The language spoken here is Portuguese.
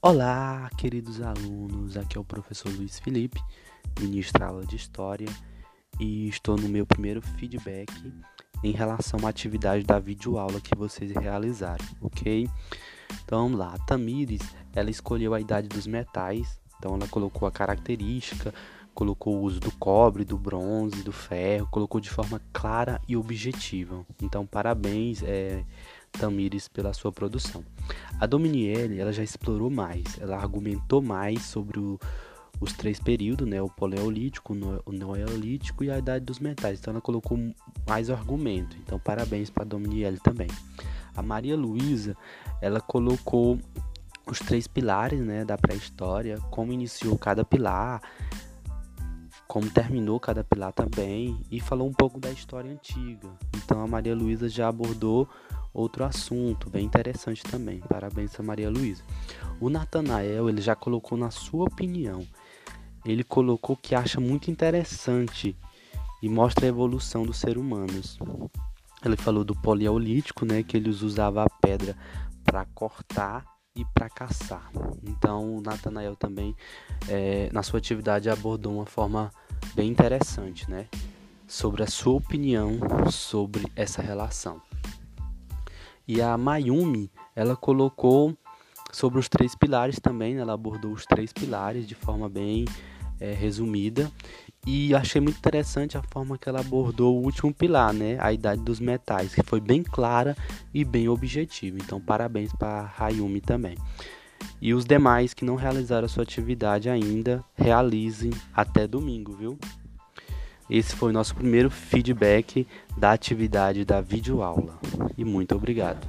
Olá, queridos alunos. Aqui é o professor Luiz Felipe, ministro aula de História, e estou no meu primeiro feedback em relação à atividade da videoaula que vocês realizaram, ok? Então vamos lá. A Tamires, ela escolheu a idade dos metais, então ela colocou a característica, colocou o uso do cobre, do bronze, do ferro, colocou de forma clara e objetiva. Então parabéns, é, Tamires, pela sua produção. A Dominielle, ela já explorou mais, ela argumentou mais sobre o, os três períodos, né, o paleolítico, o neolítico e a idade dos metais. Então ela colocou mais argumento. Então parabéns para a Dominielle também. A Maria Luísa, ela colocou os três pilares, né, da pré-história, como iniciou cada pilar, como terminou cada pilar também e falou um pouco da história antiga. Então a Maria Luísa já abordou outro assunto bem interessante também. Parabéns a Maria Luísa. O Natanael, ele já colocou na sua opinião. Ele colocou que acha muito interessante e mostra a evolução dos seres humanos. Ele falou do poliolítico, né, que eles usavam a pedra para cortar e para caçar. Então, o Natanael também, é, na sua atividade, abordou uma forma bem interessante, né, sobre a sua opinião sobre essa relação. E a Mayumi, ela colocou sobre os três pilares também, né? ela abordou os três pilares de forma bem é, resumida. E achei muito interessante a forma que ela abordou o último pilar, né? A idade dos metais, que foi bem clara e bem objetiva. Então, parabéns para Hayumi também. E os demais que não realizaram a sua atividade ainda, realizem até domingo, viu? Esse foi o nosso primeiro feedback da atividade da videoaula. E muito obrigado.